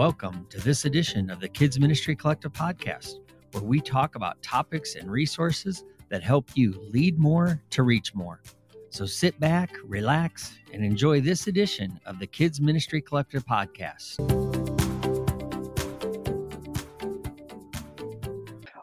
Welcome to this edition of the Kids Ministry Collective podcast, where we talk about topics and resources that help you lead more to reach more. So sit back, relax, and enjoy this edition of the Kids Ministry Collective podcast.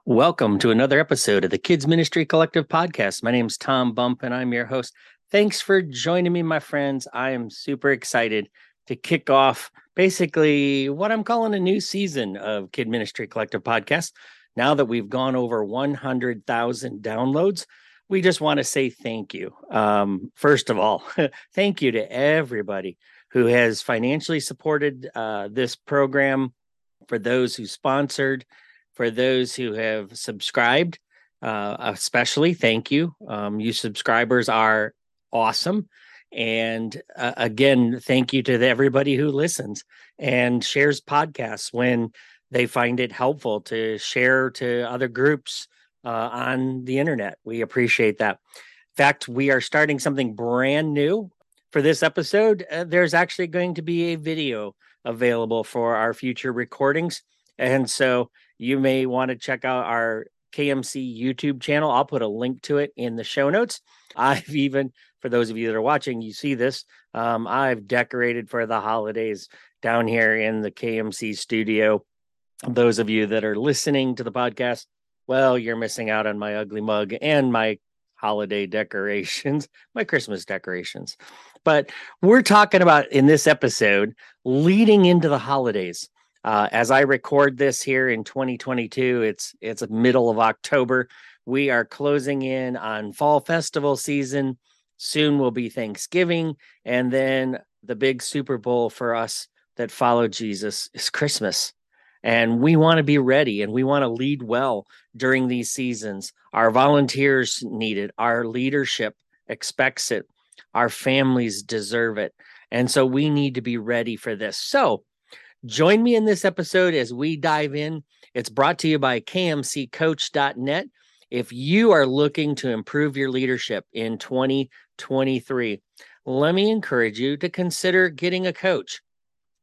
Welcome to another episode of the Kids Ministry Collective podcast. My name is Tom Bump, and I'm your host. Thanks for joining me, my friends. I am super excited to kick off basically what I'm calling a new season of Kid Ministry Collective podcast. Now that we've gone over 100,000 downloads, we just want to say thank you. Um, first of all, thank you to everybody who has financially supported uh, this program, for those who sponsored, for those who have subscribed, uh, especially thank you. Um, you subscribers are awesome. And uh, again, thank you to the, everybody who listens and shares podcasts when they find it helpful to share to other groups uh, on the internet. We appreciate that. In fact, we are starting something brand new for this episode. Uh, there's actually going to be a video available for our future recordings. And so you may want to check out our KMC YouTube channel. I'll put a link to it in the show notes. I've even, for those of you that are watching, you see this. Um, I've decorated for the holidays down here in the KMC studio. Those of you that are listening to the podcast, well, you're missing out on my ugly mug and my holiday decorations, my Christmas decorations. But we're talking about in this episode leading into the holidays. Uh, as I record this here in 2022, it's it's middle of October. We are closing in on fall festival season. Soon will be Thanksgiving, and then the big Super Bowl for us that follow Jesus is Christmas. And we want to be ready and we want to lead well during these seasons. Our volunteers need it, our leadership expects it, our families deserve it. And so we need to be ready for this. So, Join me in this episode as we dive in. It's brought to you by kmccoach.net. If you are looking to improve your leadership in 2023, let me encourage you to consider getting a coach.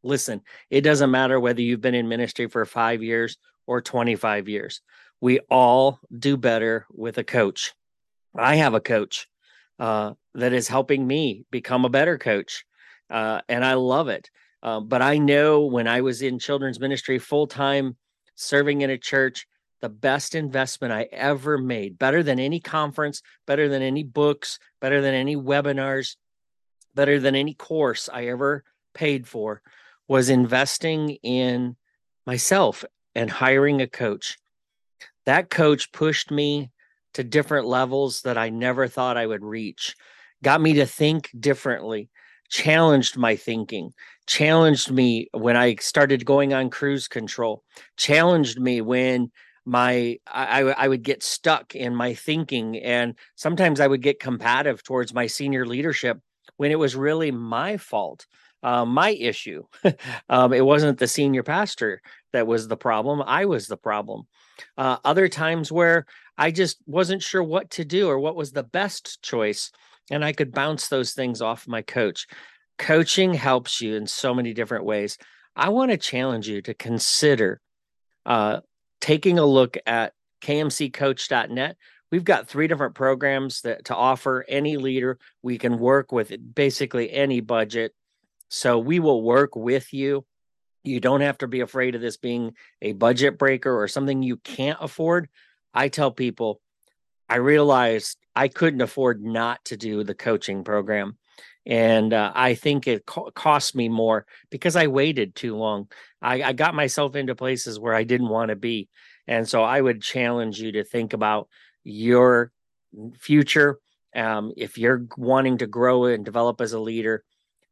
Listen, it doesn't matter whether you've been in ministry for five years or 25 years. We all do better with a coach. I have a coach uh, that is helping me become a better coach, uh, and I love it. Uh, but I know when I was in children's ministry full time, serving in a church, the best investment I ever made, better than any conference, better than any books, better than any webinars, better than any course I ever paid for, was investing in myself and hiring a coach. That coach pushed me to different levels that I never thought I would reach, got me to think differently, challenged my thinking, challenged me when I started going on cruise control, challenged me when my I, I would get stuck in my thinking and sometimes I would get combative towards my senior leadership when it was really my fault. Uh, my issue. um, it wasn't the senior pastor that was the problem. I was the problem. Uh, other times where I just wasn't sure what to do or what was the best choice. And I could bounce those things off my coach coaching helps you in so many different ways. I want to challenge you to consider uh, taking a look at kmccoach.net. We've got three different programs that to offer any leader. We can work with basically any budget. So we will work with you. You don't have to be afraid of this being a budget breaker or something you can't afford. I tell people, I realized I couldn't afford not to do the coaching program and uh, I think it co- cost me more because I waited too long. I, I got myself into places where I didn't want to be, and so I would challenge you to think about your future. Um, if you're wanting to grow and develop as a leader,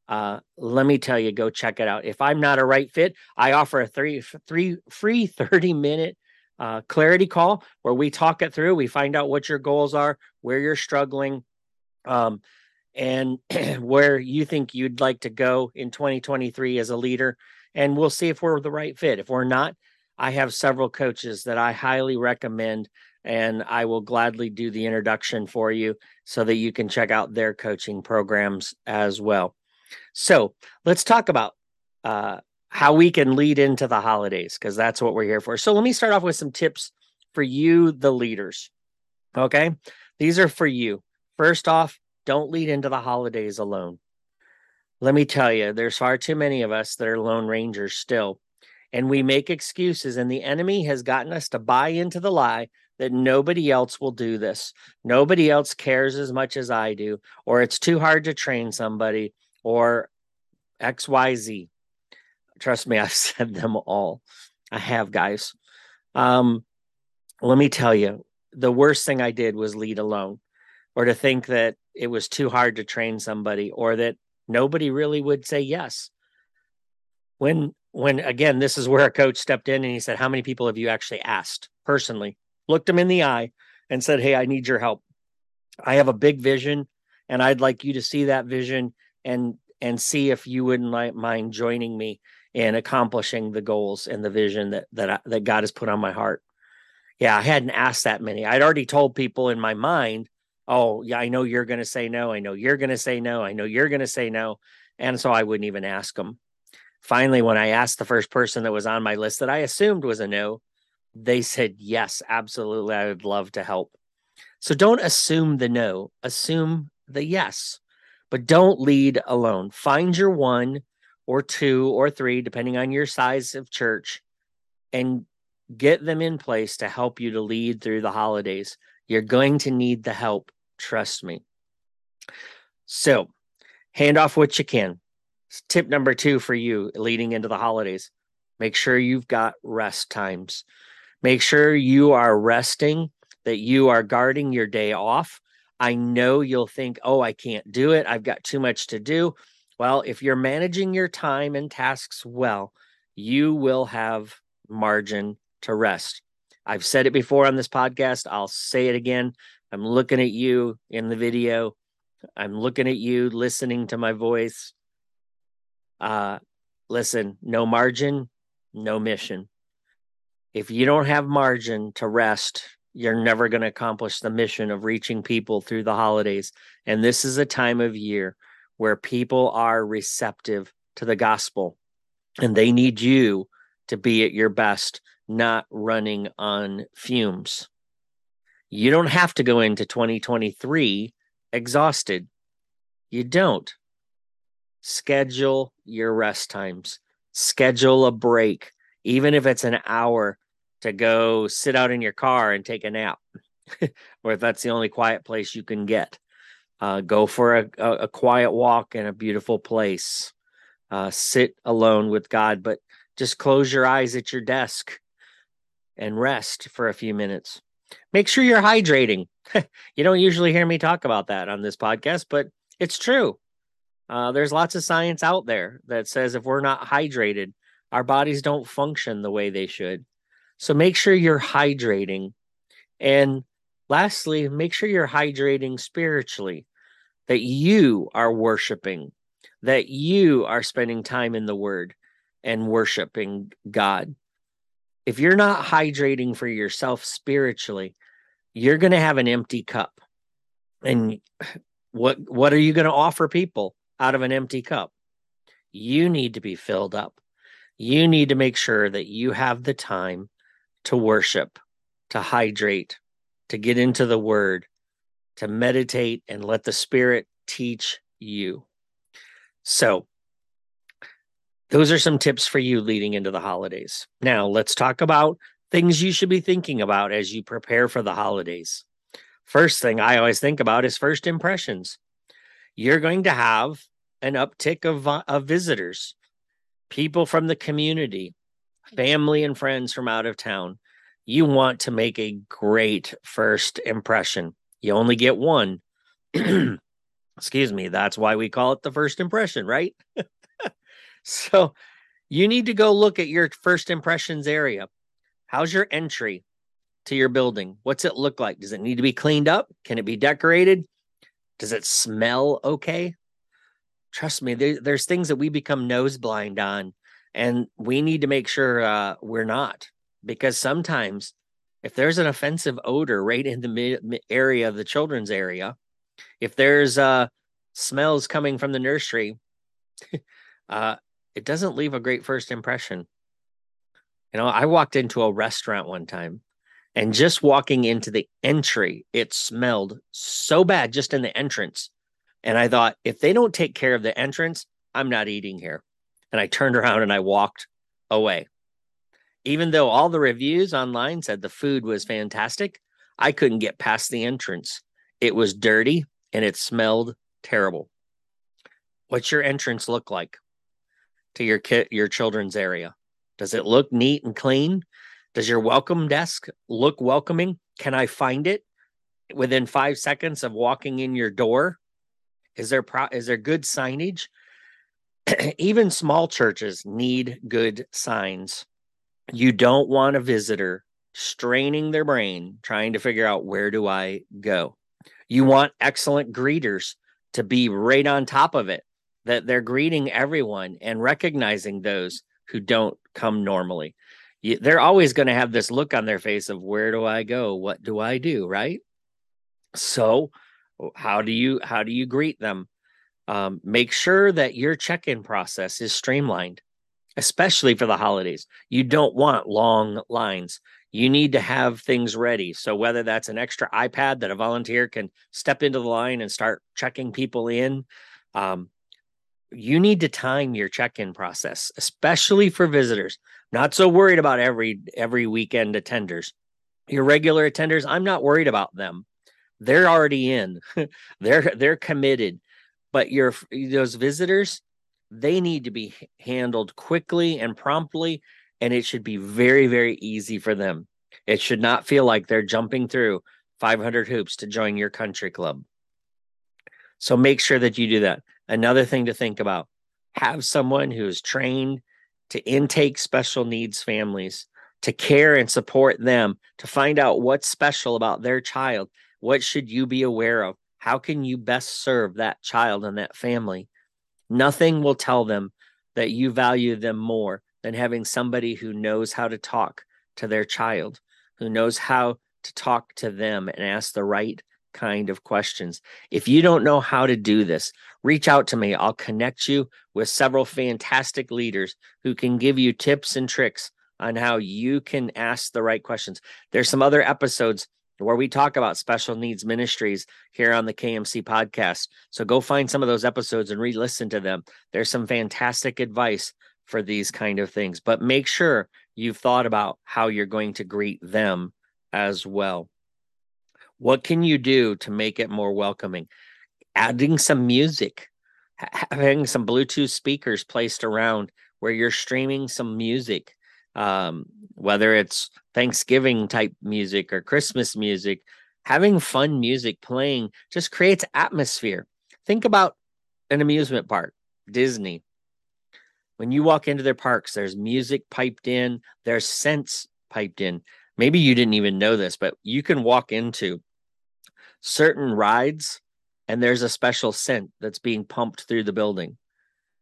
uh, let me tell you, go check it out. If I'm not a right fit, I offer a three three free 30 minute uh, clarity call where we talk it through. We find out what your goals are, where you're struggling. Um, and where you think you'd like to go in 2023 as a leader. And we'll see if we're the right fit. If we're not, I have several coaches that I highly recommend, and I will gladly do the introduction for you so that you can check out their coaching programs as well. So let's talk about uh, how we can lead into the holidays because that's what we're here for. So let me start off with some tips for you, the leaders. Okay. These are for you. First off, don't lead into the holidays alone. Let me tell you, there's far too many of us that are lone rangers still. And we make excuses, and the enemy has gotten us to buy into the lie that nobody else will do this. Nobody else cares as much as I do, or it's too hard to train somebody, or XYZ. Trust me, I've said them all. I have, guys. Um, let me tell you, the worst thing I did was lead alone, or to think that it was too hard to train somebody, or that nobody really would say yes. When when again, this is where a coach stepped in and he said, How many people have you actually asked personally? Looked him in the eye and said, Hey, I need your help. I have a big vision and I'd like you to see that vision and and see if you wouldn't mind joining me in accomplishing the goals and the vision that that I, that God has put on my heart. Yeah, I hadn't asked that many. I'd already told people in my mind, "Oh, yeah, I know you're going to say no. I know you're going to say no. I know you're going to say no." And so I wouldn't even ask them. Finally, when I asked the first person that was on my list that I assumed was a no, they said, "Yes, absolutely. I would love to help." So don't assume the no, assume the yes. But don't lead alone. Find your one or two or three, depending on your size of church, and get them in place to help you to lead through the holidays. You're going to need the help. Trust me. So, hand off what you can. Tip number two for you leading into the holidays make sure you've got rest times. Make sure you are resting, that you are guarding your day off. I know you'll think, oh, I can't do it. I've got too much to do. Well, if you're managing your time and tasks well, you will have margin to rest. I've said it before on this podcast. I'll say it again. I'm looking at you in the video. I'm looking at you listening to my voice. Uh, listen, no margin, no mission. If you don't have margin to rest, you're never going to accomplish the mission of reaching people through the holidays. And this is a time of year where people are receptive to the gospel and they need you to be at your best, not running on fumes. You don't have to go into 2023 exhausted. You don't. Schedule your rest times, schedule a break, even if it's an hour to go sit out in your car and take a nap, or if that's the only quiet place you can get. Uh, go for a, a, a, quiet walk in a beautiful place. Uh, sit alone with God, but just close your eyes at your desk and rest for a few minutes. Make sure you're hydrating. you don't usually hear me talk about that on this podcast, but it's true. Uh, there's lots of science out there that says if we're not hydrated, our bodies don't function the way they should. So make sure you're hydrating. And lastly, make sure you're hydrating spiritually that you are worshiping, that you are spending time in the word and worshiping God. If you're not hydrating for yourself spiritually, you're going to have an empty cup. And what what are you going to offer people out of an empty cup? You need to be filled up. You need to make sure that you have the time to worship, to hydrate, to get into the word, to meditate and let the Spirit teach you. So, those are some tips for you leading into the holidays. Now, let's talk about things you should be thinking about as you prepare for the holidays. First thing I always think about is first impressions. You're going to have an uptick of, of visitors, people from the community, family and friends from out of town. You want to make a great first impression. You only get one. Excuse me. That's why we call it the first impression, right? so you need to go look at your first impressions area. How's your entry to your building? What's it look like? Does it need to be cleaned up? Can it be decorated? Does it smell okay? Trust me, there, there's things that we become nose blind on, and we need to make sure uh, we're not because sometimes if there's an offensive odor right in the mid, area of the children's area, if there's uh, smells coming from the nursery, uh, it doesn't leave a great first impression. You know, I walked into a restaurant one time and just walking into the entry, it smelled so bad just in the entrance. And I thought, if they don't take care of the entrance, I'm not eating here. And I turned around and I walked away. Even though all the reviews online said the food was fantastic, I couldn't get past the entrance. It was dirty and it smelled terrible. What's your entrance look like to your kid, your children's area? Does it look neat and clean? Does your welcome desk look welcoming? Can I find it within five seconds of walking in your door? Is there pro- is there good signage? Even small churches need good signs. You don't want a visitor straining their brain trying to figure out where do I go. You want excellent greeters to be right on top of it, that they're greeting everyone and recognizing those who don't come normally. You, they're always going to have this look on their face of where do I go? What do I do? Right. So, how do you how do you greet them? Um, make sure that your check-in process is streamlined, especially for the holidays. You don't want long lines you need to have things ready. So whether that's an extra iPad that a volunteer can step into the line and start checking people in, um, you need to time your check-in process, especially for visitors. Not so worried about every every weekend attenders. Your regular attenders, I'm not worried about them. They're already in. they're they're committed. But your those visitors, they need to be handled quickly and promptly and it should be very, very easy for them. It should not feel like they're jumping through 500 hoops to join your country club. So make sure that you do that. Another thing to think about have someone who is trained to intake special needs families, to care and support them, to find out what's special about their child. What should you be aware of? How can you best serve that child and that family? Nothing will tell them that you value them more than having somebody who knows how to talk to their child, who knows how to talk to them and ask the right kind of questions. If you don't know how to do this, reach out to me. I'll connect you with several fantastic leaders who can give you tips and tricks on how you can ask the right questions. There's some other episodes where we talk about special needs ministries here on the KMC podcast. So go find some of those episodes and re listen to them. There's some fantastic advice for these kind of things, but make sure you've thought about how you're going to greet them as well. What can you do to make it more welcoming? Adding some music, having some Bluetooth speakers placed around where you're streaming some music, um, whether it's Thanksgiving type music or Christmas music, having fun music playing just creates atmosphere. Think about an amusement park, Disney, when you walk into their parks, there's music piped in, there's scents piped in. Maybe you didn't even know this, but you can walk into certain rides and there's a special scent that's being pumped through the building.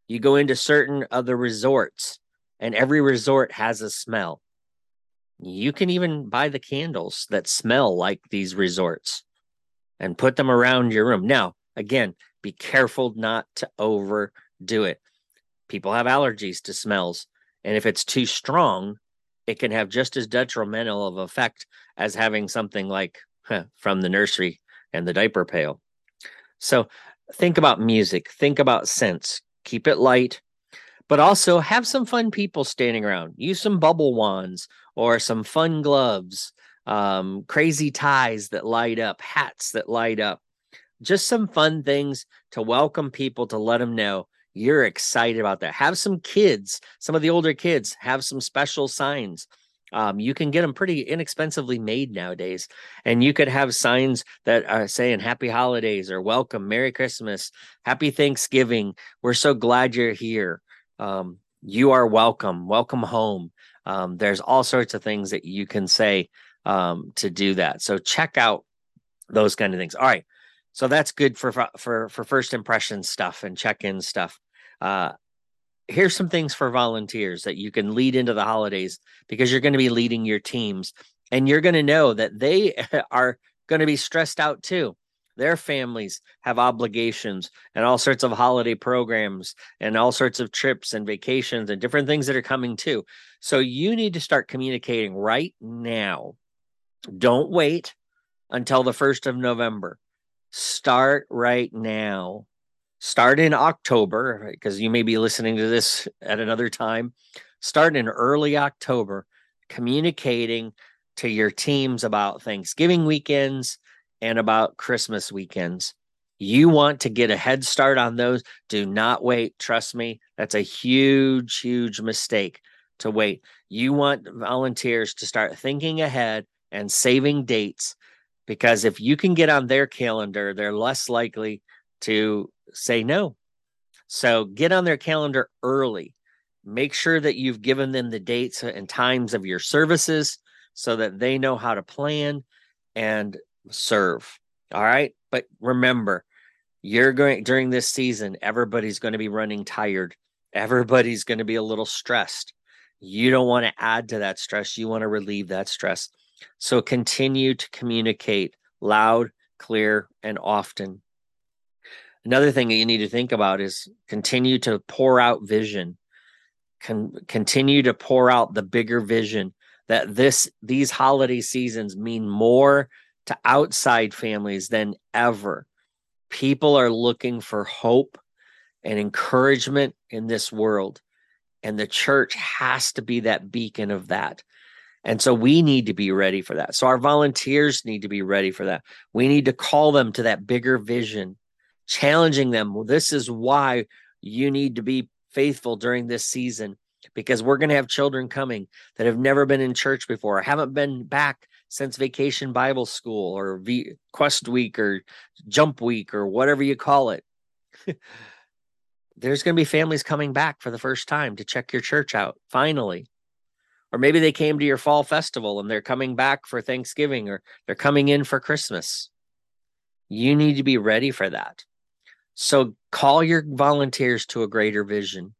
You go into certain other resorts and every resort has a smell. You can even buy the candles that smell like these resorts and put them around your room. Now, again, be careful not to overdo it people have allergies to smells. And if it's too strong, it can have just as detrimental of effect as having something like huh, from the nursery and the diaper pail. So think about music, think about scents, keep it light, but also have some fun people standing around. Use some bubble wands or some fun gloves, um, crazy ties that light up, hats that light up. Just some fun things to welcome people to let them know you're excited about that. Have some kids, some of the older kids, have some special signs. Um, you can get them pretty inexpensively made nowadays. And you could have signs that are saying happy holidays or welcome, Merry Christmas, Happy Thanksgiving. We're so glad you're here. Um, you are welcome. Welcome home. Um, there's all sorts of things that you can say um, to do that. So check out those kind of things. All right. So that's good for for for first impression stuff and check-in stuff. Uh, here's some things for volunteers that you can lead into the holidays because you're going to be leading your teams and you're going to know that they are going to be stressed out too. Their families have obligations and all sorts of holiday programs and all sorts of trips and vacations and different things that are coming too. So you need to start communicating right now. Don't wait until the 1st of November. Start right now. Start in October because you may be listening to this at another time. Start in early October communicating to your teams about Thanksgiving weekends and about Christmas weekends. You want to get a head start on those. Do not wait. Trust me, that's a huge, huge mistake to wait. You want volunteers to start thinking ahead and saving dates because if you can get on their calendar, they're less likely to say no. So get on their calendar early. Make sure that you've given them the dates and times of your services so that they know how to plan and serve. All right. But remember, you're going during this season, everybody's going to be running tired. Everybody's going to be a little stressed. You don't want to add to that stress. You want to relieve that stress. So continue to communicate loud, clear, and often. Another thing that you need to think about is continue to pour out vision. Con- continue to pour out the bigger vision that this these holiday seasons mean more to outside families than ever. People are looking for hope and encouragement in this world. And the church has to be that beacon of that. And so we need to be ready for that. So our volunteers need to be ready for that. We need to call them to that bigger vision, challenging them. Well, this is why you need to be faithful during this season because we're going to have children coming that have never been in church before, haven't been back since vacation Bible school or v- Quest Week or Jump Week or whatever you call it. There's going to be families coming back for the first time to check your church out, finally. Or maybe they came to your fall festival and they're coming back for Thanksgiving or they're coming in for Christmas. You need to be ready for that. So call your volunteers to a greater vision.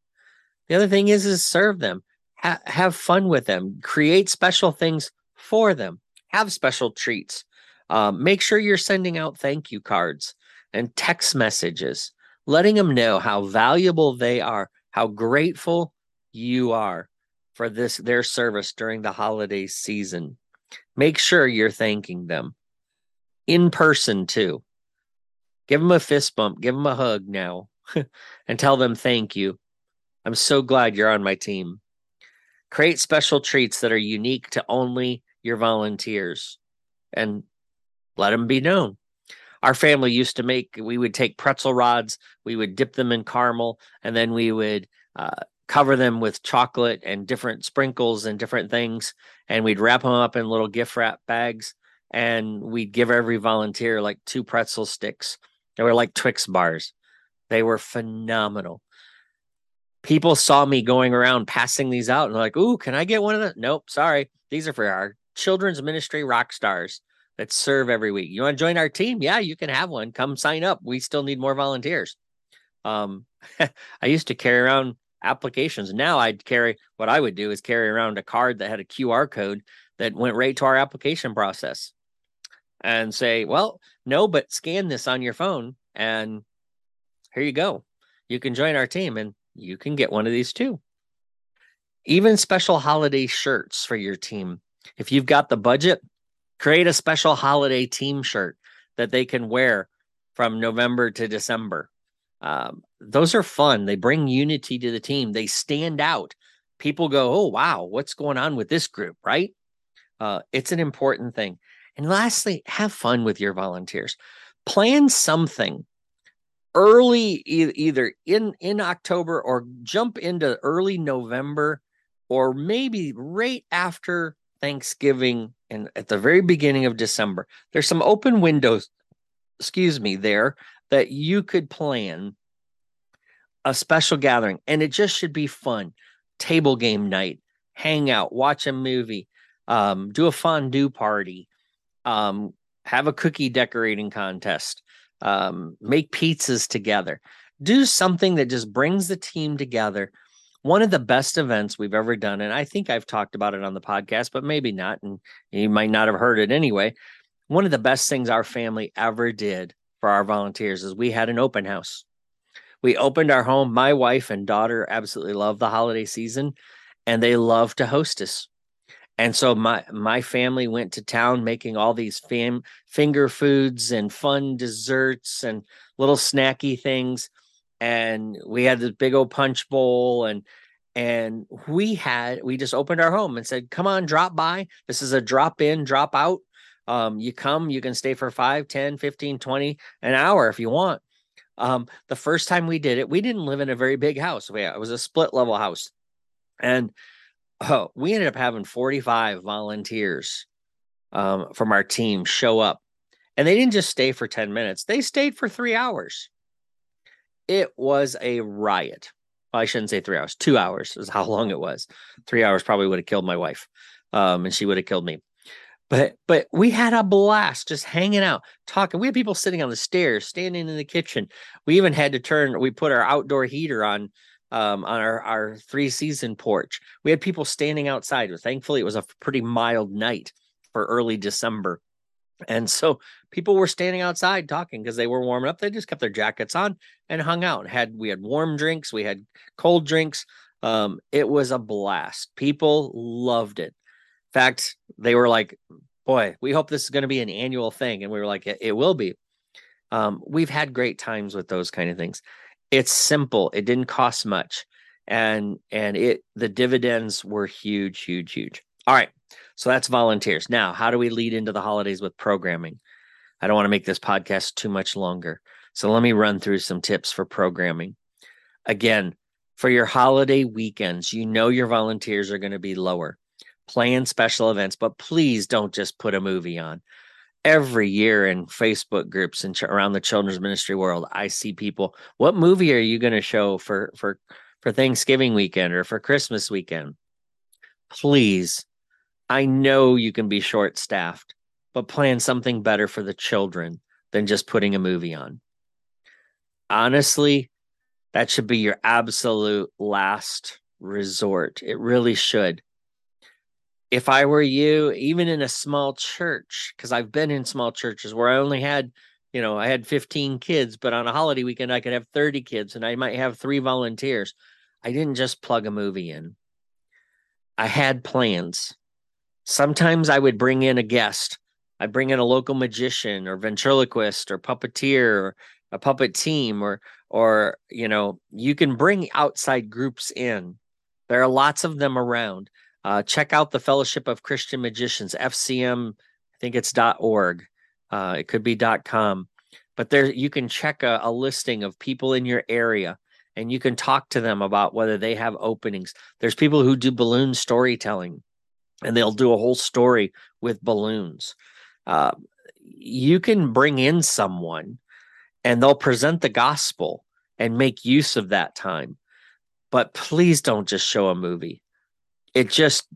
The other thing is is serve them. Ha- have fun with them. Create special things for them. Have special treats. Um, make sure you're sending out thank you cards and text messages, letting them know how valuable they are, how grateful you are for this their service during the holiday season. Make sure you're thanking them in person too. Give them a fist bump, give them a hug now, and tell them thank you. I'm so glad you're on my team. Create special treats that are unique to only your volunteers and let them be known. Our family used to make, we would take pretzel rods, we would dip them in caramel, and then we would uh, cover them with chocolate and different sprinkles and different things. And we'd wrap them up in little gift wrap bags. And we'd give every volunteer like two pretzel sticks. They were like Twix bars. They were phenomenal. People saw me going around passing these out and like, Ooh, can I get one of them? Nope, sorry. These are for our children's ministry rock stars that serve every week. You want to join our team? Yeah, you can have one. Come sign up. We still need more volunteers. Um, I used to carry around applications. Now I'd carry what I would do is carry around a card that had a QR code that went right to our application process and say, well, no, but scan this on your phone and here you go. You can join our team and you can get one of these too. Even special holiday shirts for your team. If you've got the budget, create a special holiday team shirt that they can wear from November to December. Um, those are fun. They bring unity to the team. They stand out. People go, "Oh wow, what's going on with this group?" Right? Uh, it's an important thing. And lastly, have fun with your volunteers. Plan something early, e- either in in October or jump into early November, or maybe right after Thanksgiving and at the very beginning of December. There's some open windows, excuse me, there that you could plan a special gathering and it just should be fun. Table game night, hang out, watch a movie, um, do a fondue party, um, have a cookie decorating contest, um, make pizzas together. Do something that just brings the team together. One of the best events we've ever done, and I think I've talked about it on the podcast, but maybe not, and you might not have heard it anyway. One of the best things our family ever did for our volunteers is we had an open house. We opened our home. My wife and daughter absolutely love the holiday season and they love to host us. And so my my family went to town making all these fam- finger foods and fun desserts and little snacky things. And we had this big old punch bowl and and we had we just opened our home and said, "Come on, drop by. This is a drop in, drop out. Um, you come, you can stay for 5, 10, 15, 20, an hour if you want." Um, the first time we did it, we didn't live in a very big house. We, it was a split level house. And oh, we ended up having 45 volunteers um, from our team show up. And they didn't just stay for 10 minutes, they stayed for three hours. It was a riot. Well, I shouldn't say three hours, two hours is how long it was. Three hours probably would have killed my wife. Um, and she would have killed me. But but we had a blast just hanging out, talking. We had people sitting on the stairs, standing in the kitchen. We even had to turn, we put our outdoor heater on um, on our, our three season porch. We had people standing outside. Thankfully, it was a pretty mild night for early December. And so people were standing outside talking because they were warming up. They just kept their jackets on and hung out. Had we had warm drinks, we had cold drinks. Um, it was a blast. People loved it. In fact, they were like, "Boy, we hope this is going to be an annual thing," and we were like, "It, it will be." Um, we've had great times with those kind of things it's simple it didn't cost much and and it the dividends were huge huge huge. All right so that's volunteers. Now how do we lead into the holidays with programming? I don't want to make this podcast too much longer so let me run through some tips for programming. Again for your holiday weekends you know your volunteers are going to be lower. Plan special events but please don't just put a movie on every year in Facebook groups and ch- around the children's ministry world, I see people. What movie are you going to show for for for Thanksgiving weekend or for Christmas weekend? Please, I know you can be short staffed, but plan something better for the children than just putting a movie on. Honestly, that should be your absolute last resort. It really should if I were you, even in a small church, because I've been in small churches where I only had, you know, I had 15 kids, but on a holiday weekend, I could have 30 kids and I might have three volunteers. I didn't just plug a movie in, I had plans. Sometimes I would bring in a guest. I'd bring in a local magician or ventriloquist or puppeteer or a puppet team or or you know you can bring outside groups in there are lots of them around uh, check out the Fellowship of Christian Magicians, FCM. I think it's .org. Uh, it could be .com, but there you can check a, a listing of people in your area, and you can talk to them about whether they have openings. There's people who do balloon storytelling, and they'll do a whole story with balloons. Uh, you can bring in someone, and they'll present the gospel and make use of that time. But please don't just show a movie it just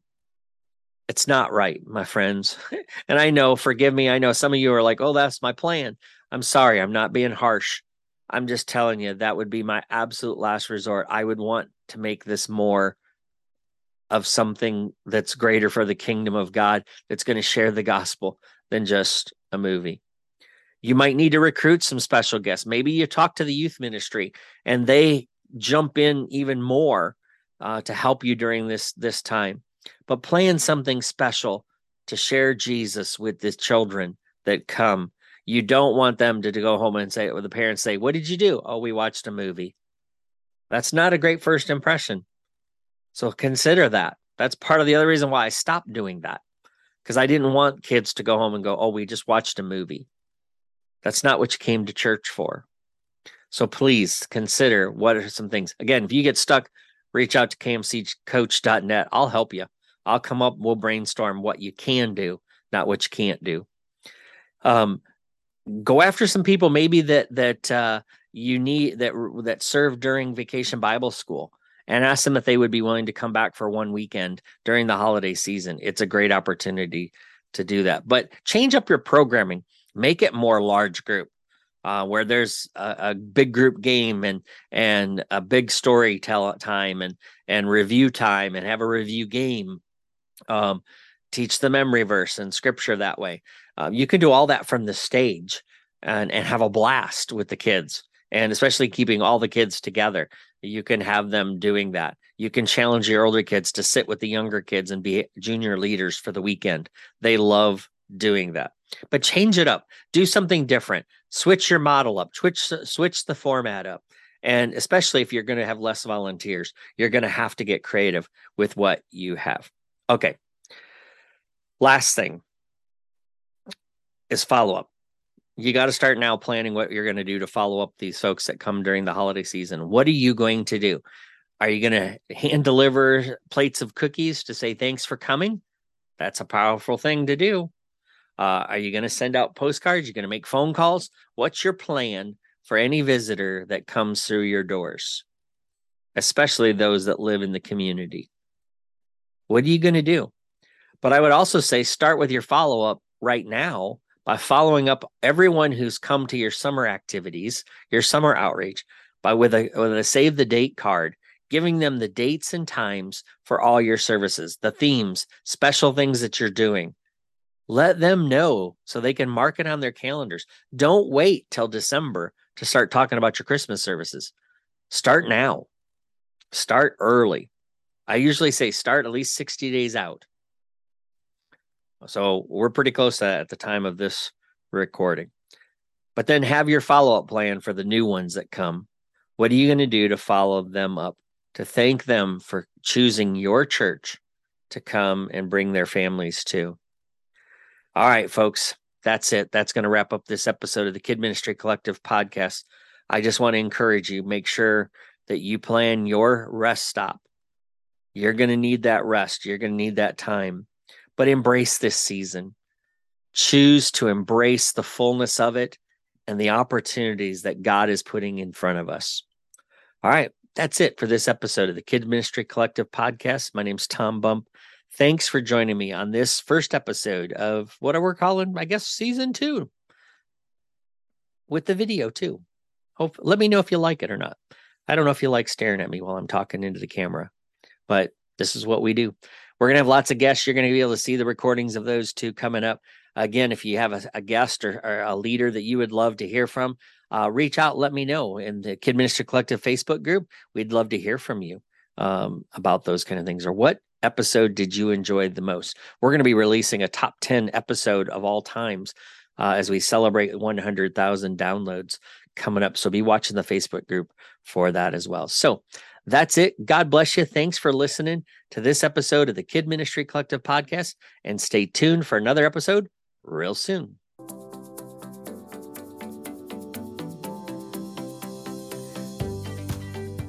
it's not right, my friends. and I know, forgive me, I know some of you are like, "Oh, that's my plan." I'm sorry, I'm not being harsh. I'm just telling you that would be my absolute last resort. I would want to make this more of something that's greater for the kingdom of God that's going to share the gospel than just a movie. You might need to recruit some special guests. Maybe you talk to the youth ministry and they jump in even more uh, to help you during this this time. But plan something special to share Jesus with the children that come. You don't want them to, to go home and say, or the parents say, What did you do? Oh, we watched a movie. That's not a great first impression. So consider that. That's part of the other reason why I stopped doing that. Because I didn't want kids to go home and go, Oh, we just watched a movie. That's not what you came to church for. So please consider what are some things. Again, if you get stuck reach out to kmccoach.net. I'll help you. I'll come up, we'll brainstorm what you can do, not what you can't do. Um, go after some people maybe that that uh, you need that that serve during vacation Bible school and ask them if they would be willing to come back for one weekend during the holiday season. It's a great opportunity to do that. But change up your programming, make it more large group uh, where there's a, a, big group game and and a big story tell time and and review time and have a review game. Um, teach the memory verse and scripture that way. Um, you can do all that from the stage and, and have a blast with the kids and especially keeping all the kids together. You can have them doing that. You can challenge your older kids to sit with the younger kids and be junior leaders for the weekend. They love doing that. But change it up. Do something different. Switch your model up. Switch switch the format up. And especially if you're going to have less volunteers, you're going to have to get creative with what you have. Okay. Last thing is follow up you got to start now planning what you're going to do to follow up these folks that come during the holiday season. What are you going to do? Are you going to hand deliver plates of cookies to say thanks for coming? That's a powerful thing to do. Uh, are you going to send out postcards? You're going to make phone calls? What's your plan for any visitor that comes through your doors, especially those that live in the community? What are you going to do? But I would also say start with your follow up right now by following up everyone who's come to your summer activities, your summer outreach, by with a with a save the date card, giving them the dates and times for all your services, the themes, special things that you're doing. Let them know so they can mark it on their calendars. Don't wait till December to start talking about your Christmas services. Start now. Start early. I usually say start at least 60 days out. So we're pretty close to that at the time of this recording. But then have your follow up plan for the new ones that come. What are you going to do to follow them up, to thank them for choosing your church to come and bring their families to? All right, folks, that's it. That's going to wrap up this episode of the Kid Ministry Collective podcast. I just want to encourage you make sure that you plan your rest stop. You're going to need that rest, you're going to need that time but embrace this season. Choose to embrace the fullness of it and the opportunities that God is putting in front of us. All right, that's it for this episode of the Kid Ministry Collective podcast. My name's Tom Bump. Thanks for joining me on this first episode of what we're calling, I guess, season two with the video too. Hope, let me know if you like it or not. I don't know if you like staring at me while I'm talking into the camera, but this is what we do. We're going to have lots of guests. You're going to be able to see the recordings of those two coming up. Again, if you have a, a guest or, or, a leader that you would love to hear from, uh, reach out, let me know in the Kid Minister Collective Facebook group. We'd love to hear from you um, about those kind of things or what episode did you enjoy the most? We're going to be releasing a top 10 episode of all times uh, as we celebrate 100,000 downloads coming up. So be watching the Facebook group for that as well. So that's it. God bless you. Thanks for listening to this episode of the Kid Ministry Collective podcast and stay tuned for another episode real soon.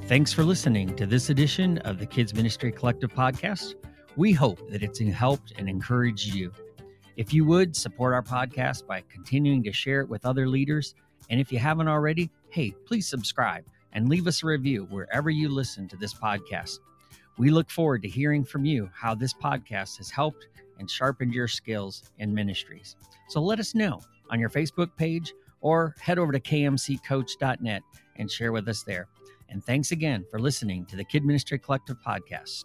Thanks for listening to this edition of the Kids Ministry Collective podcast. We hope that it's helped and encouraged you. If you would support our podcast by continuing to share it with other leaders, and if you haven't already, hey, please subscribe and leave us a review wherever you listen to this podcast. We look forward to hearing from you how this podcast has helped and sharpened your skills in ministries. So let us know on your Facebook page or head over to kmccoach.net and share with us there. And thanks again for listening to the Kid Ministry Collective podcast.